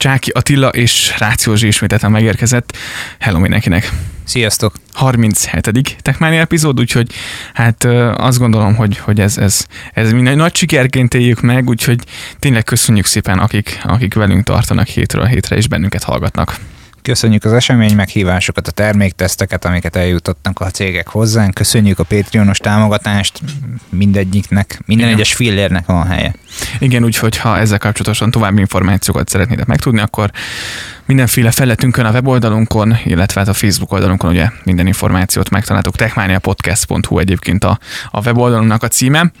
Csáki Attila és Rációzsi ismételten megérkezett. Hello mindenkinek! Sziasztok! 37. Techmáni epizód, úgyhogy hát azt gondolom, hogy, hogy ez, ez, ez minden nagy sikerként éljük meg, úgyhogy tényleg köszönjük szépen, akik, akik velünk tartanak hétről hétre és bennünket hallgatnak. Köszönjük az esemény meghívásokat, a termékteszteket, amiket eljutottak a cégek hozzánk. Köszönjük a Patreonos támogatást mindegyiknek, minden Igen. egyes fillérnek van helye. Igen, úgyhogy ha ezzel kapcsolatosan további információkat szeretnétek megtudni, akkor mindenféle felletünkön, a weboldalunkon, illetve hát a Facebook oldalunkon ugye minden információt megtaláltok. techmaniapodcast.hu egyébként a, a weboldalunknak a címe.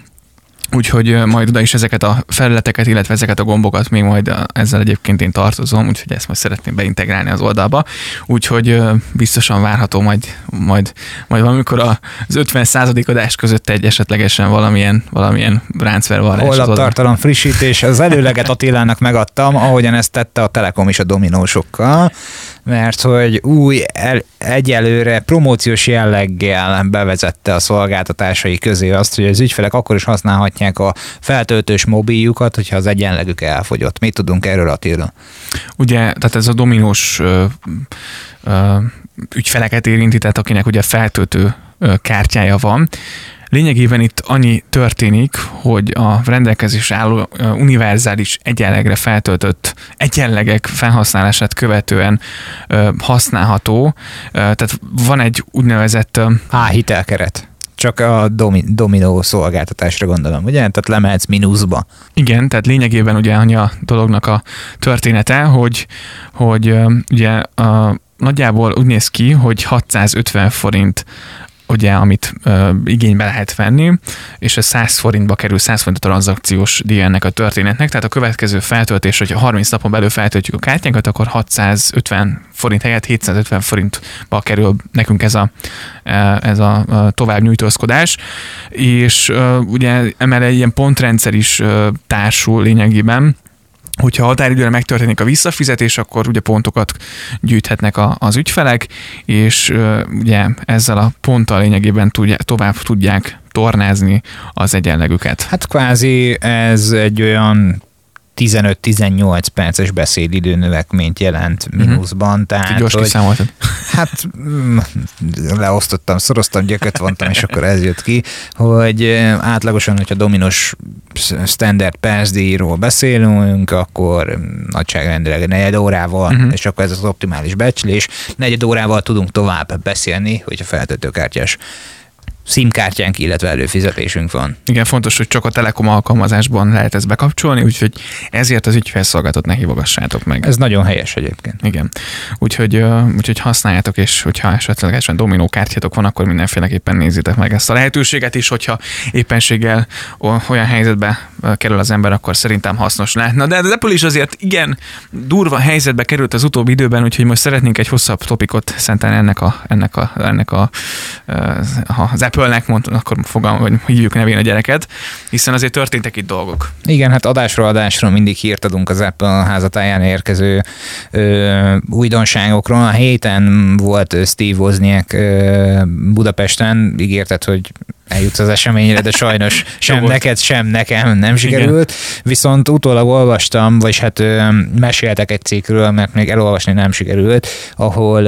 Úgyhogy majd oda is ezeket a felületeket, illetve ezeket a gombokat még majd ezzel egyébként én tartozom, úgyhogy ezt majd szeretném beintegrálni az oldalba. Úgyhogy biztosan várható majd, majd, majd valamikor az 50 századik adás között egy esetlegesen valamilyen, valamilyen ráncvervarrás. tartalom frissítés, az előleget Attilának megadtam, ahogyan ezt tette a Telekom is a dominósokkal mert hogy új, el, egyelőre promóciós jelleggel bevezette a szolgáltatásai közé azt, hogy az ügyfelek akkor is használhatják a feltöltős mobiljukat, hogyha az egyenlegük elfogyott. Mit tudunk erről Attila? Ugye, tehát ez a dominós ö, ö, ügyfeleket érinti, tehát akinek ugye feltöltő kártyája van, Lényegében itt annyi történik, hogy a rendelkezés álló univerzális egyenlegre feltöltött egyenlegek felhasználását követően használható. Tehát van egy úgynevezett... Á, hitelkeret csak a domi, dominó szolgáltatásra gondolom, ugye? Tehát lemehetsz mínuszba. Igen, tehát lényegében ugye a dolognak a története, hogy, hogy ugye a, nagyjából úgy néz ki, hogy 650 forint ugye, amit ö, igénybe lehet venni, és a 100 forintba kerül 100 forint a tranzakciós díj ennek a történetnek, tehát a következő feltöltés, hogyha 30 napon belül feltöltjük a kártyánkat, akkor 650 forint helyett 750 forintba kerül nekünk ez a, ez a tovább nyújtózkodás, és ugye emellett egy ilyen pontrendszer is társul lényegében, hogyha határidőre megtörténik a visszafizetés, akkor ugye pontokat gyűjthetnek a, az ügyfelek, és ugye ezzel a ponttal lényegében tudja, tovább tudják tornázni az egyenlegüket. Hát kvázi ez egy olyan 15-18 perces beszédidő növekményt jelent mhm. mínuszban. Tehát, gyors hogy, kiszámoltad. Hát mm, leosztottam, szoroztam, gyököt vontam, és akkor ez jött ki, hogy átlagosan, hogyha dominos standard percdíjról beszélünk, akkor nagyságrendileg negyed órával, uh-huh. és akkor ez az optimális becslés, negyed órával tudunk tovább beszélni, hogyha feltöltőkártyás SIM-kártyánk, illetve előfizetésünk van. Igen, fontos, hogy csak a Telekom alkalmazásban lehet ezt bekapcsolni, úgyhogy ezért az ügyfelszolgáltat ne hívogassátok meg. Ez nagyon helyes egyébként. Igen. Úgyhogy, úgyhogy használjátok, és hogyha esetlegesen dominó kártyátok van, akkor mindenféleképpen nézzétek meg ezt a lehetőséget is, hogyha éppenséggel olyan helyzetbe kerül az ember, akkor szerintem hasznos lehetne. De az Apple is azért igen durva helyzetbe került az utóbbi időben, úgyhogy most szeretnénk egy hosszabb topikot szentelni ennek a, ennek a, ennek a, az Apple Apple-nek mond, akkor fogalm, hogy hívjuk nevén a gyereket, hiszen azért történtek itt dolgok. Igen, hát adásról adásról mindig hírt adunk az Apple házatáján érkező ö, újdonságokról. A héten volt Steve Wozniak ö, Budapesten, ígérted, hogy eljutsz az eseményre, de sajnos sem neked, sem nekem nem sikerült. Igen. Viszont utólag olvastam, vagy hát meséltek egy cikkről, mert még elolvasni nem sikerült, ahol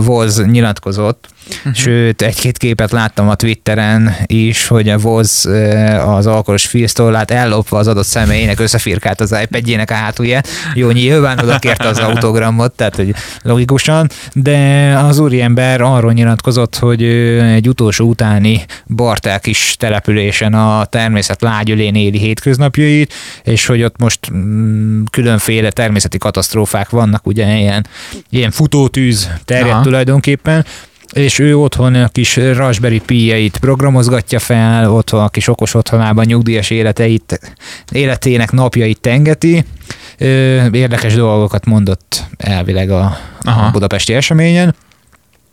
Voz nyilatkozott. Sőt, egy-két képet láttam a Twitteren is, hogy a Voz az alkoholos filztollát ellopva az adott személynek összefirkált az iPad-jének a hátulját. Jó, nyilván oda kérte az autogramot, tehát hogy logikusan, de az úriember arról nyilatkozott, hogy egy utolsó utáni Barták is településen a természet lágyölén éli hétköznapjait, és hogy ott most mm, különféle természeti katasztrófák vannak, ugye ilyen, ilyen futótűz terjed Aha. tulajdonképpen, és ő otthon a kis Raspberry pi programozgatja fel, otthon a kis okos otthonában nyugdíjas életeit, életének napjait tengeti. Érdekes dolgokat mondott elvileg a, a budapesti eseményen.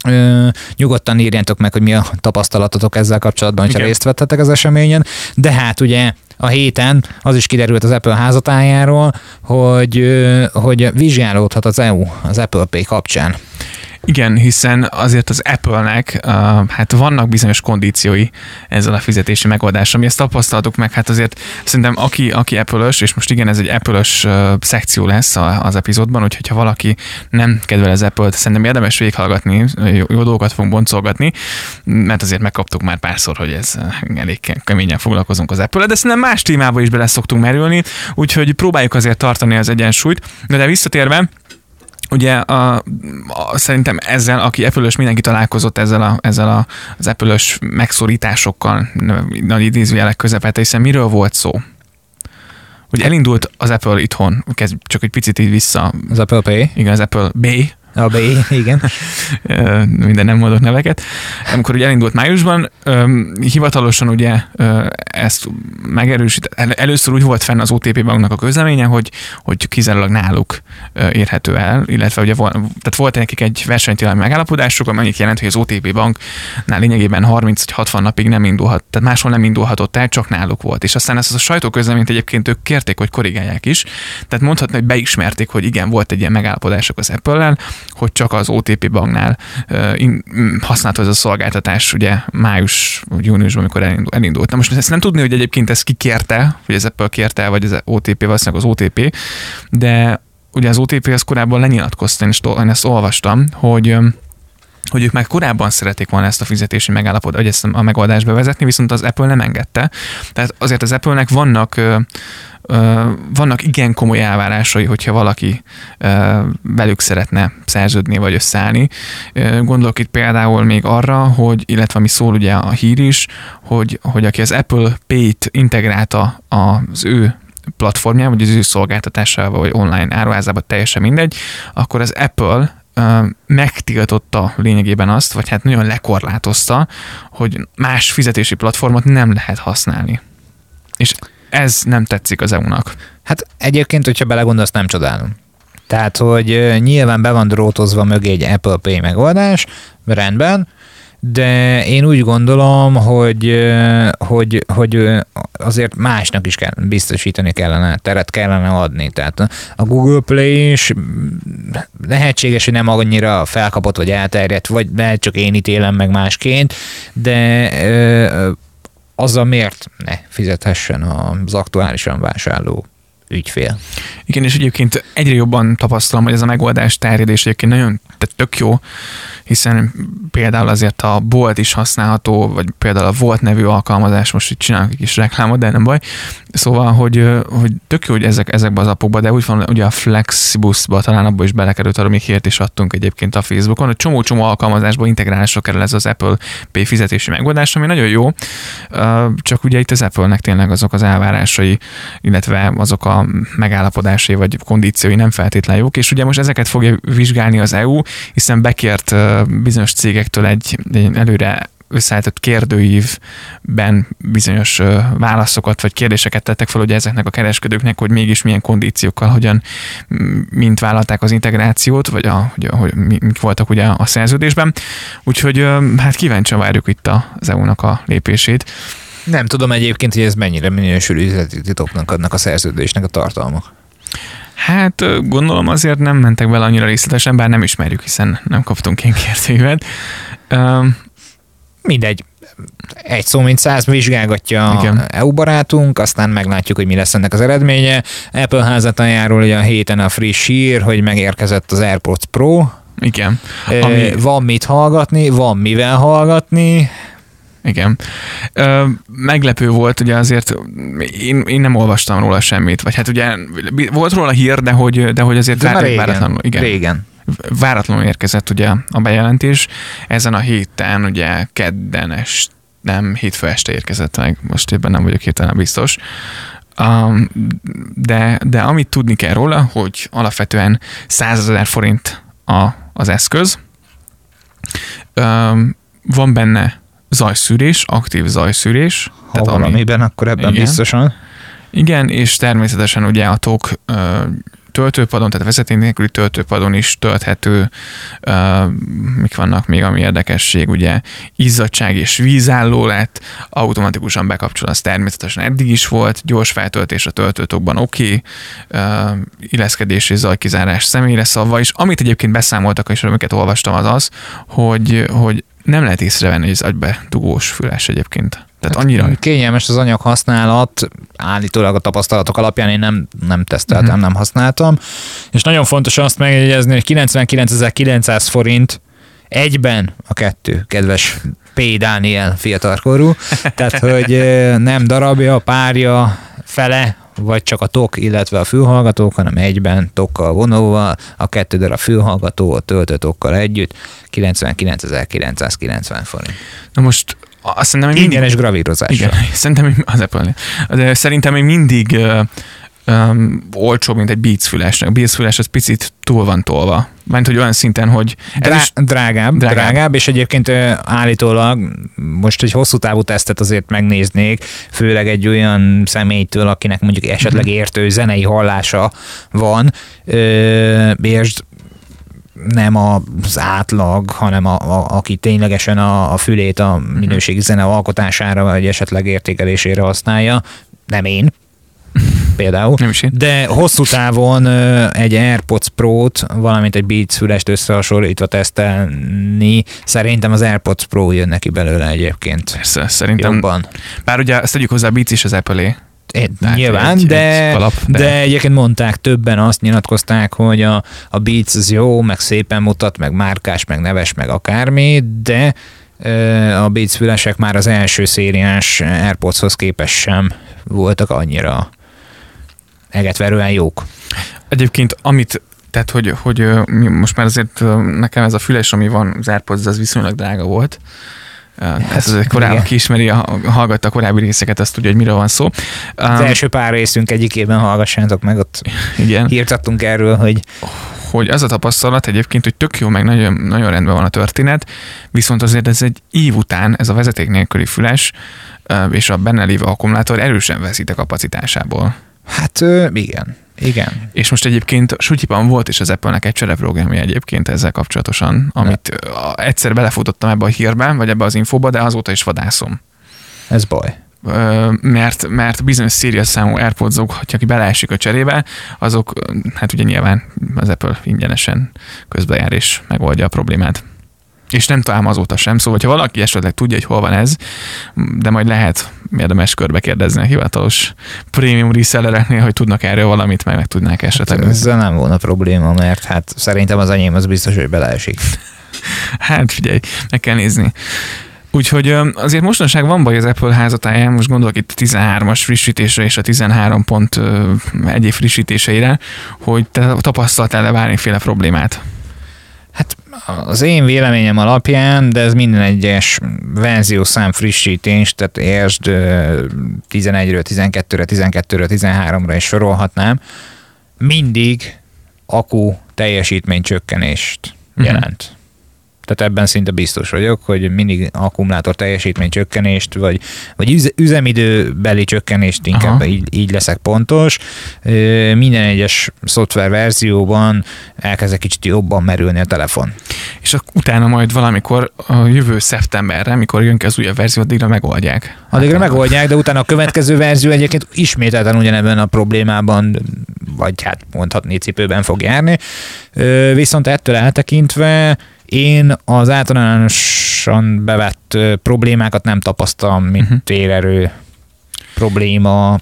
Ö, nyugodtan írjátok meg, hogy mi a tapasztalatotok ezzel kapcsolatban, hogyha Igen. részt vettetek az eseményen. De hát ugye a héten az is kiderült az Apple házatájáról, hogy, hogy vizsgálódhat az EU az Apple Pay kapcsán. Igen, hiszen azért az Apple-nek uh, hát vannak bizonyos kondíciói ezzel a fizetési megoldással. Mi ezt tapasztaltuk meg, hát azért szerintem aki, aki Apple-ös, és most igen, ez egy Apple-ös uh, szekció lesz az epizódban, úgyhogy ha valaki nem kedvel az Apple-t, szerintem érdemes végighallgatni, jó, jó dolgokat fogunk boncolgatni, mert azért megkaptuk már párszor, hogy ez elég keményen foglalkozunk az Apple-el, de szerintem más témába is bele szoktunk merülni, úgyhogy próbáljuk azért tartani az egyensúlyt. De, de visszatérve, ugye a, a, szerintem ezzel, aki apple mindenki találkozott ezzel, a, ezzel a, az apple megszorításokkal, nagy idézőjelek közepette, hiszen miről volt szó? Hogy elindult az Apple itthon, kezd csak egy picit így vissza. Az Apple Pay? Igen, az Apple Pay, a B, igen. Minden nem mondok neveket. Amikor ugye elindult májusban, hivatalosan ugye ezt megerősít, először úgy volt fenn az OTP banknak a közleménye, hogy, hogy kizárólag náluk érhető el, illetve ugye volt, tehát volt nekik egy versenytilalmi megállapodásuk, amennyit jelent, hogy az OTP banknál lényegében 30-60 napig nem indulhat, tehát máshol nem indulhatott el, csak náluk volt. És aztán ezt a sajtóközleményt egyébként ők kérték, hogy korrigálják is. Tehát mondhatni, hogy beismerték, hogy igen, volt egy ilyen megállapodások az Apple-lel, hogy csak az OTP banknál használható ez a szolgáltatás ugye május, júniusban, amikor elindult. Na most ezt nem tudni, hogy egyébként ez ki kérte, hogy ez Apple kérte, vagy az OTP, valószínűleg az OTP, de ugye az OTP az korábban lenyilatkozta, és én ezt olvastam, hogy hogy ők már korábban szerették volna ezt a fizetési megállapodást, vagy ezt a megoldást bevezetni, viszont az Apple nem engedte. Tehát azért az Apple-nek vannak vannak igen komoly elvárásai, hogyha valaki velük szeretne szerződni vagy összeállni. Gondolok itt például még arra, hogy, illetve ami szól ugye a hír is, hogy, hogy aki az Apple Pay-t integrálta az ő platformján, vagy az ő szolgáltatásával, vagy online áruházában, teljesen mindegy, akkor az Apple megtiltotta lényegében azt, vagy hát nagyon lekorlátozta, hogy más fizetési platformot nem lehet használni. És ez nem tetszik az EU-nak. Hát egyébként, hogyha belegondolsz, nem csodálom. Tehát, hogy nyilván be van drótozva mögé egy Apple Pay megoldás, rendben, de én úgy gondolom, hogy, hogy, hogy azért másnak is kell, biztosítani kellene, teret kellene adni. Tehát a Google Play is lehetséges, hogy nem annyira felkapott vagy elterjedt, vagy lehet csak én ítélem meg másként, de azzal miért ne fizethessen az aktuálisan vásárló ügyfél. Igen, és egyébként egyre jobban tapasztalom, hogy ez a megoldás terjedés egyébként nagyon tehát tök jó, hiszen például azért a Bolt is használható, vagy például a Volt nevű alkalmazás, most itt csinálok egy kis reklámot, de nem baj. Szóval, hogy, hogy tök jó, hogy ezek, ezekbe az apokba, de úgy van, ugye a Flexibusba talán abban is belekerült, arra még hírt is adtunk egyébként a Facebookon, hogy csomó-csomó alkalmazásból integrálásra kerül ez az Apple Pay fizetési megoldás, ami nagyon jó, csak ugye itt az Apple-nek tényleg azok az elvárásai, illetve azok a megállapodásai vagy kondíciói nem feltétlenül jók, és ugye most ezeket fogja vizsgálni az EU, hiszen bekért bizonyos cégektől egy, egy előre összeállított kérdőívben bizonyos válaszokat vagy kérdéseket tettek fel ugye ezeknek a kereskedőknek, hogy mégis milyen kondíciókkal, hogyan, mint vállalták az integrációt, vagy a, hogy, hogy mik voltak ugye a szerződésben. Úgyhogy hát kíváncsian várjuk itt az EU-nak a lépését. Nem tudom egyébként, hogy ez mennyire minősül üzleti titoknak adnak a szerződésnek a tartalmak. Hát gondolom azért nem mentek vele annyira részletesen, bár nem ismerjük, hiszen nem kaptunk én kérdőívet. Mindegy. Egy szó, mint száz vizsgálgatja Igen. EU barátunk, aztán meglátjuk, hogy mi lesz ennek az eredménye. Apple házatájáról ugye a héten a friss hír, hogy megérkezett az AirPods Pro. Igen. Ami... Van mit hallgatni, van mivel hallgatni. Igen. Ö, meglepő volt, ugye azért én, én nem olvastam róla semmit, vagy hát ugye volt róla hír, de hogy, de hogy azért de régen, váratlanul. Igen. Régen. Váratlanul érkezett ugye a bejelentés. Ezen a héten ugye kedden est, nem, hétfő este érkezett meg, most ebben nem vagyok hirtelen biztos. Um, de, de amit tudni kell róla, hogy alapvetően 100 ezer forint a, az eszköz. Um, van benne zajszűrés, aktív zajszűrés. Ha tehát valamiben, ami, akkor ebben igen. biztosan. Igen, és természetesen ugye a tok töltőpadon, tehát vezeték nélküli töltőpadon is tölthető, uh, mik vannak még, ami érdekesség, ugye izzadság és vízálló lett, automatikusan bekapcsol, az természetesen eddig is volt, gyors feltöltés a töltőtokban oké, okay, uh, illeszkedés és zajkizárás személyre szabva is. Amit egyébként beszámoltak, és amiket olvastam, az az, hogy, hogy nem lehet észrevenni, hogy ez agybe dugós füles egyébként. Tehát hát annyira... Kényelmes az anyag használat, állítólag a tapasztalatok alapján én nem, nem teszteltem, uh-huh. nem használtam. És nagyon fontos azt megjegyezni, hogy 99.900 forint egyben a kettő, kedves P. Dániel fiatalkorú. Tehát, hogy nem darabja, párja, fele, vagy csak a tok, illetve a fülhallgatók, hanem egyben tokkal vonóval, a kettő darab fülhallgató a töltőtokkal együtt, 99.990 forint. Na most azt szerintem még Ingyenes mindig... gravírozás. Igen, szerintem az Apple. De szerintem még mindig um, olcsóbb, mint egy Beats füles. A Beats füles az picit túl van tolva. Mert hogy olyan szinten, hogy... Drá- is drágább, drágább, drágább, és egyébként állítólag most egy hosszú távú tesztet azért megnéznék, főleg egy olyan személytől, akinek mondjuk esetleg mhm. értő zenei hallása van, és nem az átlag, hanem a, a, aki ténylegesen a, a fülét a mhm. minőségi zene alkotására vagy esetleg értékelésére használja, nem én, például. Nem is én. De hosszú távon egy AirPods Pro-t, valamint egy Beats fülest összehasonlítva tesztelni, szerintem az AirPods Pro jön neki belőle egyébként. Persze, szerintem. Jobban. Bár ugye ezt tegyük hozzá, Beats is az Apple-é. Tehát Nyilván, egy, de, egy kalap, de... de egyébként mondták, többen azt nyilatkozták, hogy a, a Beats az jó, meg szépen mutat, meg márkás, meg neves, meg akármi, de a Beats fülesek már az első szériás AirPodshoz képest sem voltak annyira egetverően jók. Egyébként amit tehát, hogy, hogy most már azért nekem ez a füles, ami van az AirPods, az viszonylag drága volt. Hát ez korábban, aki ismeri, hallgatta a korábbi részeket, azt tudja, hogy miről van szó. Az um, első pár részünk egyikében hallgassátok meg, ott igen. hírtattunk erről, hogy hogy az a tapasztalat egyébként, hogy tök jó, meg nagyon, nagyon rendben van a történet, viszont azért ez egy év után, ez a vezeték nélküli füles és a benne lévő akkumulátor erősen veszít a kapacitásából. Hát igen. Igen. És most egyébként Sutyipan volt is az Apple-nek egy csereprogramja egyébként ezzel kapcsolatosan, amit de. egyszer belefutottam ebbe a hírbe, vagy ebbe az infóba, de azóta is vadászom. Ez baj. Mert, mert bizonyos Sirius számú airpods hogyha aki beleesik a cserébe, azok, hát ugye nyilván az Apple ingyenesen közbejár és megoldja a problémát és nem találom azóta sem, szóval ha valaki esetleg tudja, hogy hol van ez, de majd lehet érdemes körbe kérdezni a hivatalos prémium resellereknél, hogy tudnak erről valamit, meg meg tudnák esetleg. Hát ezzel nem volna probléma, mert hát szerintem az enyém az biztos, hogy beleesik. hát figyelj, meg kell nézni. Úgyhogy azért mostanság van baj az Apple házatáján, most gondolok itt a 13-as frissítésre és a 13 pont egyéb frissítéseire, hogy te tapasztaltál-e bármiféle problémát? Az én véleményem alapján, de ez minden egyes verziószám frissítés, tehát értsd 11-ről, 12-re, 12-ről, 13-ra is sorolhatnám, mindig akku teljesítmény csökkenést mhm. jelent. Uh-huh. Tehát ebben szinte biztos vagyok, hogy mindig akkumulátor teljesítmény csökkenést, vagy, vagy üzemidőbeli csökkenést, inkább így, így leszek pontos. Minden egyes szoftver verzióban elkezd kicsit jobban merülni a telefon. És utána majd valamikor a jövő szeptemberre, mikor jön ki az újabb verzió, addigra megoldják. Addigra megoldják, de utána a következő verzió egyébként ismételten ugyanebben a problémában, vagy hát mondhatni cipőben fog járni. Viszont ettől eltekintve én az általánosan bevett problémákat nem tapasztalom, mint uh-huh. térerő probléma,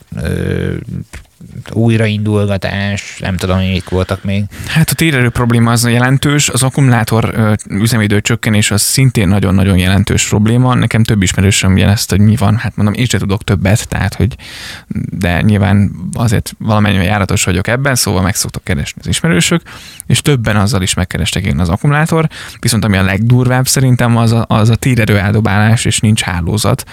újraindulgatás, nem tudom, mik voltak még. Hát a térerő probléma az jelentős, az akkumulátor üzemidő csökkenés az szintén nagyon-nagyon jelentős probléma. Nekem több ismerősöm jelezte, hogy mi van, hát mondom, én sem tudok többet, tehát hogy de nyilván azért valamennyire járatos vagyok ebben, szóval meg szoktok keresni az ismerősök, és többen azzal is megkerestek én az akkumulátor, viszont ami a legdurvább szerintem az a, az a térerő eldobálás, és nincs hálózat,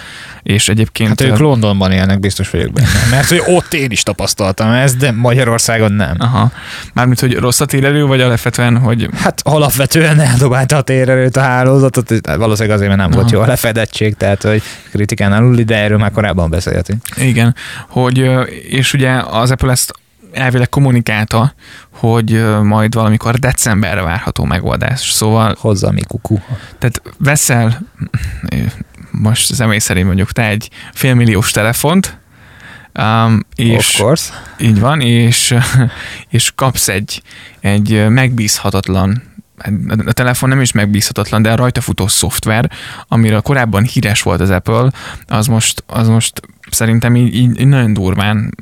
és egyébként... Hát ők Londonban élnek, biztos vagyok benne, mert hogy ott én is tapasztaltam ezt, de Magyarországon nem. Aha. Mármint, hogy rossz a térerő, vagy alapvetően, hogy... Hát alapvetően eldobálta a térerőt a hálózatot, valószínűleg azért, mert nem Aha. volt jó a lefedettség, tehát hogy kritikán alul, de erről már korábban beszéltünk. Igen, hogy, és ugye az Apple ezt elvileg kommunikálta, hogy majd valamikor decemberre várható megoldás. Szóval... Hozza mi kuku. Tehát veszel, most személy szerint mondjuk te egy félmilliós telefont, Um, és, of course. Így van, és, és kapsz egy, egy megbízhatatlan a telefon nem is megbízhatatlan, de a rajta futó szoftver, amiről korábban híres volt az Apple, az most, az most szerintem így, így nagyon durván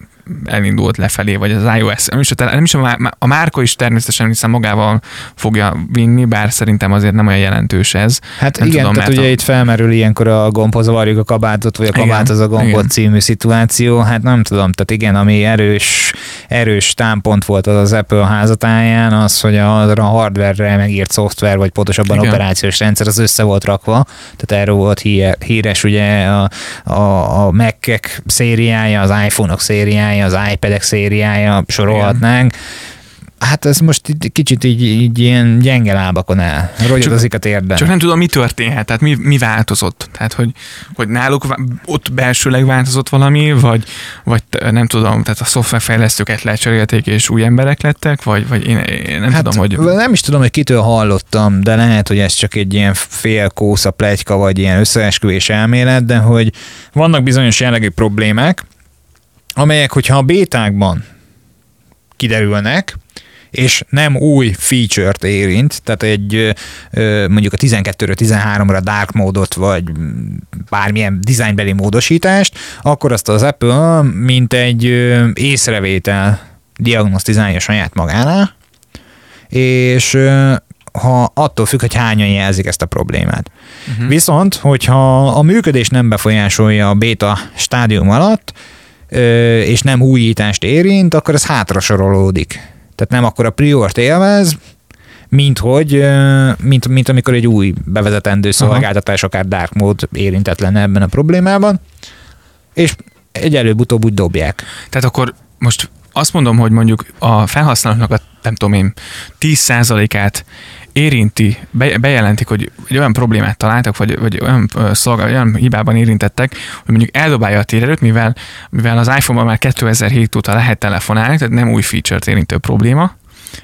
elindult lefelé, vagy az iOS. Nem is a, nem is a, a márka is természetesen hiszen magával fogja vinni, bár szerintem azért nem olyan jelentős ez. Hát nem igen, tudom, tehát ugye a... itt felmerül ilyenkor a gombhoz varjuk a kabátot, vagy a kabáthoz a gombot igen. című szituáció. Hát nem tudom, tehát igen, ami erős, erős támpont volt az az Apple házatáján, az, hogy a, a hardware-re megírt szoftver, vagy pontosabban igen. operációs rendszer, az össze volt rakva. Tehát erről volt híres ugye a, a, a Mac-ek szériája, az iPhone-ok szériája, szériája, az iPad-ek szériája, sorolhatnánk. Hát ez most kicsit így, így ilyen gyenge lábakon el. Rogyodozik a térben. Csak nem tudom, mi történhet, tehát mi, mi változott. Tehát, hogy, hogy náluk ott belsőleg változott valami, vagy, vagy nem tudom, tehát a szoftverfejlesztőket lecserélték, és új emberek lettek, vagy, vagy én, én nem hát, tudom, hogy... Nem is tudom, hogy kitől hallottam, de lehet, hogy ez csak egy ilyen félkósza plegyka, vagy ilyen összeesküvés elmélet, de hogy vannak bizonyos jellegű problémák, amelyek, hogyha a bétákban kiderülnek, és nem új feature-t érint, tehát egy mondjuk a 12-ről 13-ra dark módot, vagy bármilyen dizájnbeli módosítást, akkor azt az Apple mint egy észrevétel diagnosztizálja saját magánál, és ha attól függ, hogy hányan jelzik ezt a problémát. Uh-huh. Viszont, hogyha a működés nem befolyásolja a beta stádium alatt, és nem újítást érint, akkor ez hátra sorolódik. Tehát nem akkor a priort élvez, mint hogy, mint, mint amikor egy új bevezetendő szolgáltatás, Aha. akár dark mode érintett lenne ebben a problémában, és egy előbb-utóbb úgy dobják. Tehát akkor most azt mondom, hogy mondjuk a felhasználóknak a nem tudom én, 10%-át érinti, bejelentik, hogy egy olyan problémát találtak, vagy, vagy olyan, szolgál, olyan hibában érintettek, hogy mondjuk eldobálja a térerőt, mivel, mivel az iPhone-ban már 2007 óta lehet telefonálni, tehát nem új feature-t érintő probléma,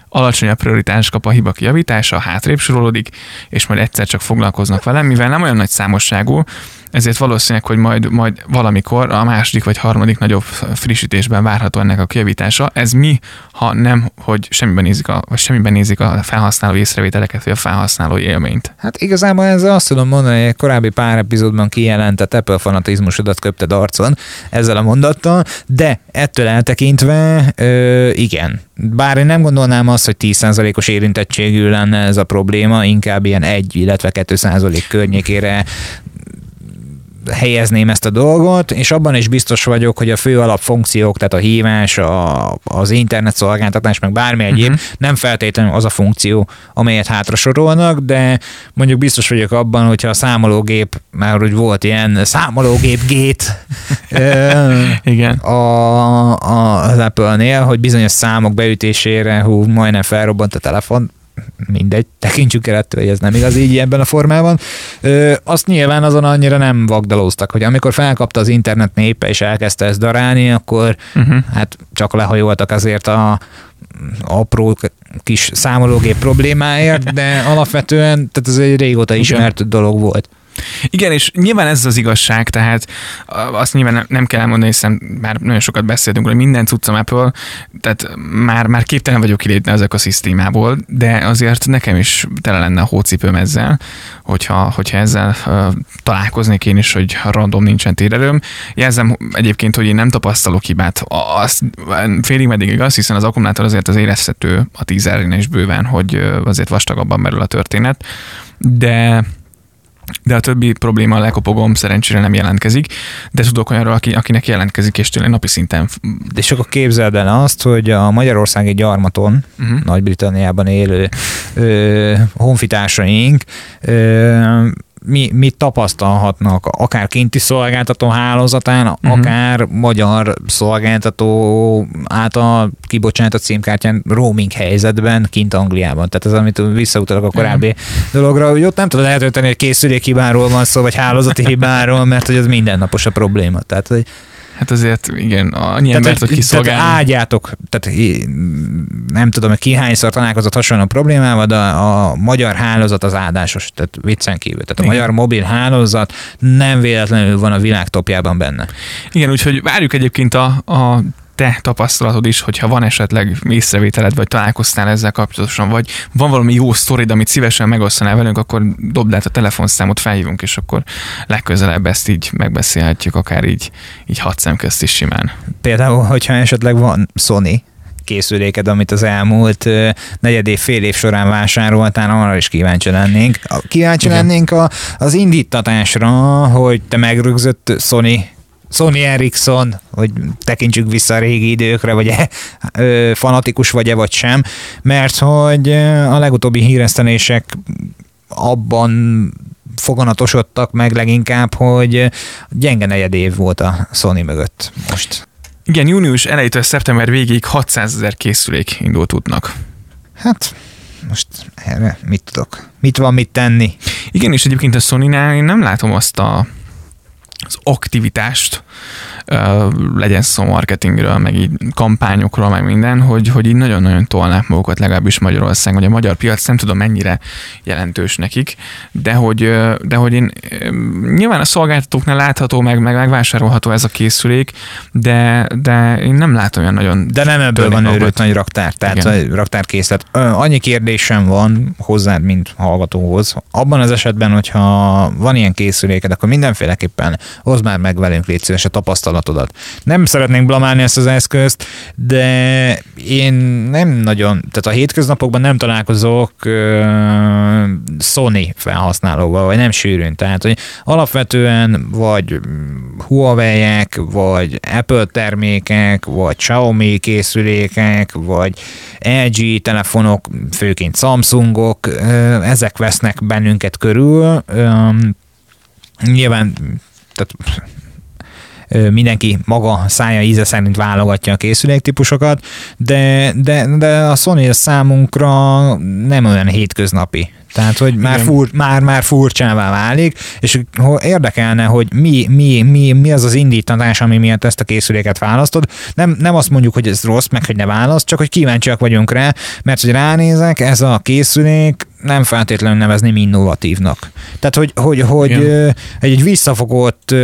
alacsonyabb prioritás kap a hiba kijavítása, hátrébb sorolódik, és majd egyszer csak foglalkoznak vele, mivel nem olyan nagy számosságú, ezért valószínűleg, hogy majd, majd valamikor a második vagy harmadik nagyobb frissítésben várható ennek a kijavítása. Ez mi, ha nem, hogy semmiben nézik a, vagy semmiben nézik a felhasználó észrevételeket, vagy a felhasználó élményt? Hát igazából ezzel azt tudom mondani, hogy korábbi pár epizódban kijelentett Apple fanatizmusodat köpted arcon ezzel a mondattal, de ettől eltekintve ö, igen. Bár én nem gondolnám azt, hogy 10%-os érintettségű lenne ez a probléma, inkább ilyen 1, illetve 2% környékére helyezném ezt a dolgot, és abban is biztos vagyok, hogy a fő alapfunkciók, tehát a hívás, a, az internet szolgáltatás, meg bármi egyéb, uh-huh. nem feltétlenül az a funkció, amelyet hátra sorolnak, de mondjuk biztos vagyok abban, hogyha a számológép, már úgy volt ilyen számológép gét Igen. A, a, az Apple-nél, hogy bizonyos számok beütésére hú, majdnem felrobbant a telefon, mindegy, tekintsük el ettől, hogy ez nem igaz így ebben a formában. Ö, azt nyilván azon annyira nem vagdalóztak, hogy amikor felkapta az internet népe és elkezdte ezt darálni, akkor uh-huh. hát csak lehajoltak azért a apró kis számológép problémáért, de alapvetően tehát ez egy régóta ismert Igen. dolog volt. Igen, és nyilván ez az igazság, tehát azt nyilván nem kell elmondani, hiszen már nagyon sokat beszéltünk, hogy minden cuccom Apple, tehát már, már képtelen vagyok kilépni ezek a szisztémából, de azért nekem is tele lenne a hócipőm ezzel, hogyha, hogyha ezzel uh, találkoznék én is, hogy random nincsen térerőm. Jelzem egyébként, hogy én nem tapasztalok hibát. Azt félig meddig igaz, hiszen az akkumulátor azért az érezhető a tízerén is bőven, hogy azért vastagabban merül a történet, de de a többi probléma a lekopogom szerencsére nem jelentkezik, de tudok olyanról, aki, akinek jelentkezik, és tényleg napi szinten. De és akkor képzeld el azt, hogy a magyarországi gyarmaton, uh-huh. Nagy-Britanniában élő ö, honfitársaink ö, mi, mit tapasztalhatnak akár kinti szolgáltató hálózatán, uh-huh. akár magyar szolgáltató által kibocsátott címkártyán roaming helyzetben kint Angliában. Tehát ez, amit visszautalok a korábbi uh-huh. dologra, hogy ott nem tudod eltölteni, hogy készülék hibáról van szó, vagy hálózati hibáról, mert hogy ez mindennapos a probléma. Tehát, hogy Hát azért igen, annyi tehát, embert, hogy kiszolgálni. Tehát ágyátok, tehát nem tudom, hogy ki hányszor találkozott hasonló problémával, de a magyar hálózat az áldásos, tehát viccen kívül. Tehát a igen. magyar mobil hálózat nem véletlenül van a világ topjában benne. Igen, úgyhogy várjuk egyébként a, a te tapasztalatod is, hogyha van esetleg észrevételed, vagy találkoztál ezzel kapcsolatosan, vagy van valami jó sztorid, amit szívesen megosztanál velünk, akkor dobd át a telefonszámot, felhívunk, és akkor legközelebb ezt így megbeszélhetjük, akár így, így hat szem közt is simán. Például, hogyha esetleg van Sony, készüléked, amit az elmúlt negyed év, fél év során vásároltál, arra is kíváncsi lennénk. Kíváncsi Igen. lennénk a, az indítatásra, hogy te megrögzött Sony Sony Ericsson, hogy tekintsük vissza a régi időkre, vagy e, fanatikus vagy-e vagy sem, mert hogy a legutóbbi híresztelések abban foganatosodtak meg leginkább, hogy gyenge negyed év volt a Sony mögött most. Igen, június elejétől szeptember végéig 600 ezer készülék indult útnak. Hát, most erre mit tudok? Mit van mit tenni? Igen, és egyébként a Sony-nál én nem látom azt a az aktivitást, legyen szó marketingről, meg így kampányokról, meg minden, hogy, hogy így nagyon-nagyon tolnák magukat legalábbis Magyarországon, hogy a magyar piac nem tudom mennyire jelentős nekik, de hogy, de hogy én nyilván a szolgáltatóknál látható, meg, meg megvásárolható ez a készülék, de, de én nem látom olyan nagyon... De nem ebből van őrült nagy raktár, tehát Igen. raktárkészlet. Annyi kérdésem van hozzád, mint hallgatóhoz. Abban az esetben, hogyha van ilyen készüléked, akkor mindenféleképpen hozd már meg velünk, légy szíves, a tapasztalatodat. Nem szeretnénk blamálni ezt az eszközt, de én nem nagyon, tehát a hétköznapokban nem találkozok uh, Sony felhasználóval, vagy nem sűrűn. Tehát, hogy alapvetően vagy Huawei-ek, vagy Apple termékek, vagy Xiaomi készülékek, vagy LG telefonok, főként Samsungok, ezek vesznek bennünket körül. Nyilván tehát mindenki maga szája íze szerint válogatja a készüléktípusokat, de, de, de a Sony számunkra nem olyan hétköznapi. Tehát, hogy már, fur, már, már furcsává válik, és érdekelne, hogy mi, mi, mi, mi az az indítatás, ami miatt ezt a készüléket választod. Nem, nem azt mondjuk, hogy ez rossz, meg hogy ne választ, csak hogy kíváncsiak vagyunk rá, mert hogy ránézek, ez a készülék nem feltétlenül nevezném innovatívnak. Tehát, hogy, hogy, hogy egy, egy visszafogott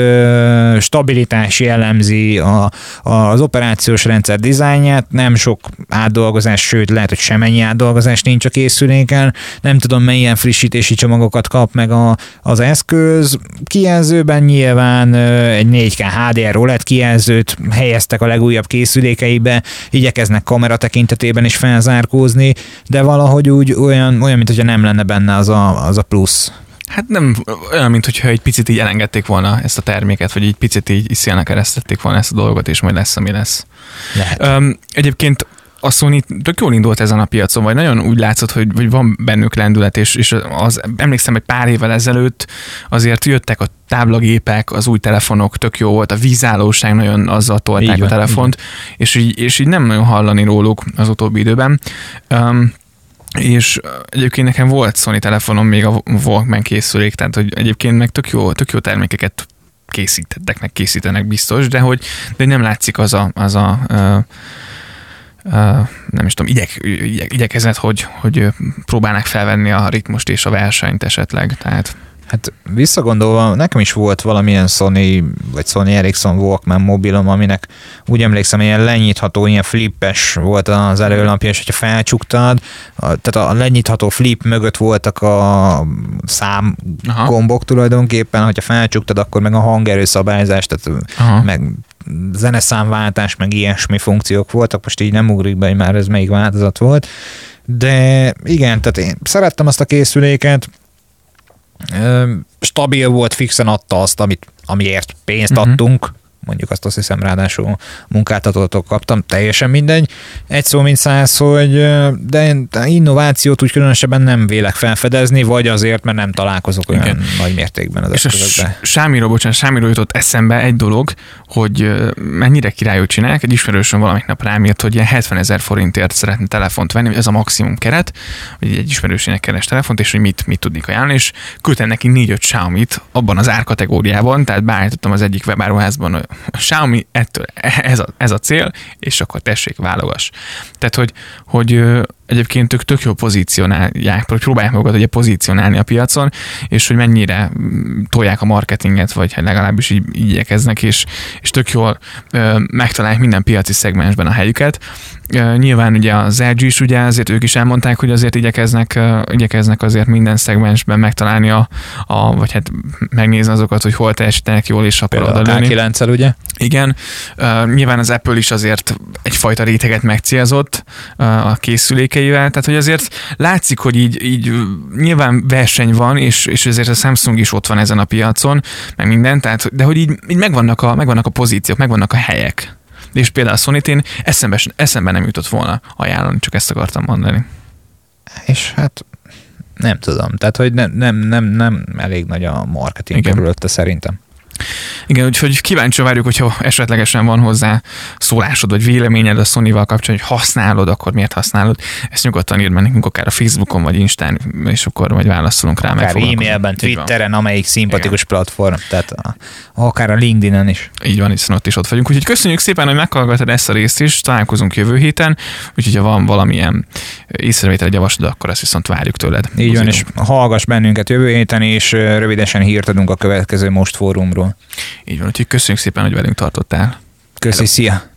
stabilitás jellemzi a, az operációs rendszer dizájnját, nem sok átdolgozás, sőt lehet, hogy semennyi átdolgozás nincs a készüléken, nem tudom, milyen frissítési csomagokat kap meg a, az eszköz. Kijelzőben nyilván egy 4K HDR OLED kijelzőt helyeztek a legújabb készülékeibe, igyekeznek kamera tekintetében is felzárkózni, de valahogy úgy olyan, olyan mint hogyha nem lenne benne az a, az a plusz. Hát nem olyan, mint hogyha egy picit így elengedték volna ezt a terméket, vagy egy picit így iszélnek keresztették volna ezt a dolgot, és majd lesz, ami lesz. Lehet. Um, egyébként a Sony tök jól indult ezen a piacon, vagy nagyon úgy látszott, hogy, hogy van bennük lendület, és, és az, emlékszem, hogy pár évvel ezelőtt azért jöttek a táblagépek, az új telefonok, tök jó volt, a vízállóság nagyon azzal tolták így a telefont, és így, és így nem nagyon hallani róluk az utóbbi időben. Um, és egyébként nekem volt Sony telefonom még a Walkman készülék, tehát hogy egyébként meg tök jó, tök jó termékeket készítettek, meg készítenek biztos, de hogy de nem látszik az a, az a uh, uh, nem is tudom, igyek, igyek, igyekezett, hogy, hogy próbálnak felvenni a ritmust és a versenyt esetleg, tehát Hát visszagondolva, nekem is volt valamilyen Sony, vagy Sony Ericsson Walkman mobilom, aminek úgy emlékszem, ilyen lenyitható, ilyen flippes volt az előlapja, és hogyha felcsuktad, tehát a lenyitható flip mögött voltak a szám Aha. gombok tulajdonképpen, hogyha felcsuktad, akkor meg a hangerőszabályzás, tehát Aha. meg zeneszámváltás, meg ilyesmi funkciók voltak, most így nem ugrik be, hogy már ez melyik változat volt, de igen, tehát én szerettem azt a készüléket, stabil volt, fixen adta azt, amit, amiért pénzt uh-huh. adtunk, mondjuk azt azt hiszem ráadásul munkáltatótól kaptam, teljesen mindegy. Egy szó mint száz, hogy de innovációt úgy különösebben nem vélek felfedezni, vagy azért, mert nem találkozok olyan Igen. nagy mértékben az És eszközökbe. a Sámiról, bocsánat, Sámiról jutott eszembe egy dolog, hogy mennyire királyot csinálják. Egy ismerősöm valamik nap rám írt, hogy ilyen 70 ezer forintért szeretne telefont venni, ez a maximum keret, hogy egy ismerősének keres telefont, és hogy mit, mit tudnék ajánlani, és küldtem neki 4-5 Xiaomi-t abban az árkategóriában, tehát beállítottam az egyik webáruházban Xiaomi ettől ez a, ez a cél, és akkor tessék, válogass. Tehát, hogy, hogy egyébként ők tök jó pozícionálják, próbálják magukat ugye pozícionálni a piacon, és hogy mennyire mm, tolják a marketinget, vagy hát legalábbis így, igyekeznek, és, és tök jól ö, megtalálják minden piaci szegmensben a helyüket. Ö, nyilván ugye az LG is ugye azért ők is elmondták, hogy azért igyekeznek, ö, igyekeznek azért minden szegmensben megtalálni a, a, vagy hát megnézni azokat, hogy hol teljesítenek jól, és akkor oda lőni. ugye? Igen. Uh, nyilván az Apple is azért egyfajta réteget megcélzott uh, a készülékeivel, tehát hogy azért látszik, hogy így, így nyilván verseny van, és, és ezért a Samsung is ott van ezen a piacon, meg minden, tehát, de hogy így, így megvannak, a, megvannak a pozíciók, megvannak a helyek. És például a sony én eszembe, eszembe nem jutott volna ajánlani, csak ezt akartam mondani. És hát nem tudom, tehát hogy nem, nem, nem, nem elég nagy a marketing körülötte szerintem. Igen, úgyhogy kíváncsi várjuk, hogyha esetlegesen van hozzá szólásod vagy véleményed a Sony-val kapcsolatban, hogy használod, akkor miért használod. Ezt nyugodtan írd nekünk akár a Facebookon vagy Instán, és akkor majd válaszolunk rá. Akár e-mailben, Twitteren, amelyik szimpatikus Igen. platform, tehát akár a LinkedIn-en is. Így van, hiszen ott is ott vagyunk. Úgyhogy köszönjük szépen, hogy meghallgattad ezt a részt is, találkozunk jövő héten, úgyhogy ha van valamilyen észrevétel, javaslat, akkor ezt viszont várjuk tőled. Így van, és hallgass bennünket jövő héten, és rövidesen hírt adunk a következő Most fórumról. Így van, úgyhogy köszönjük szépen, hogy velünk tartottál. Köszi, szia!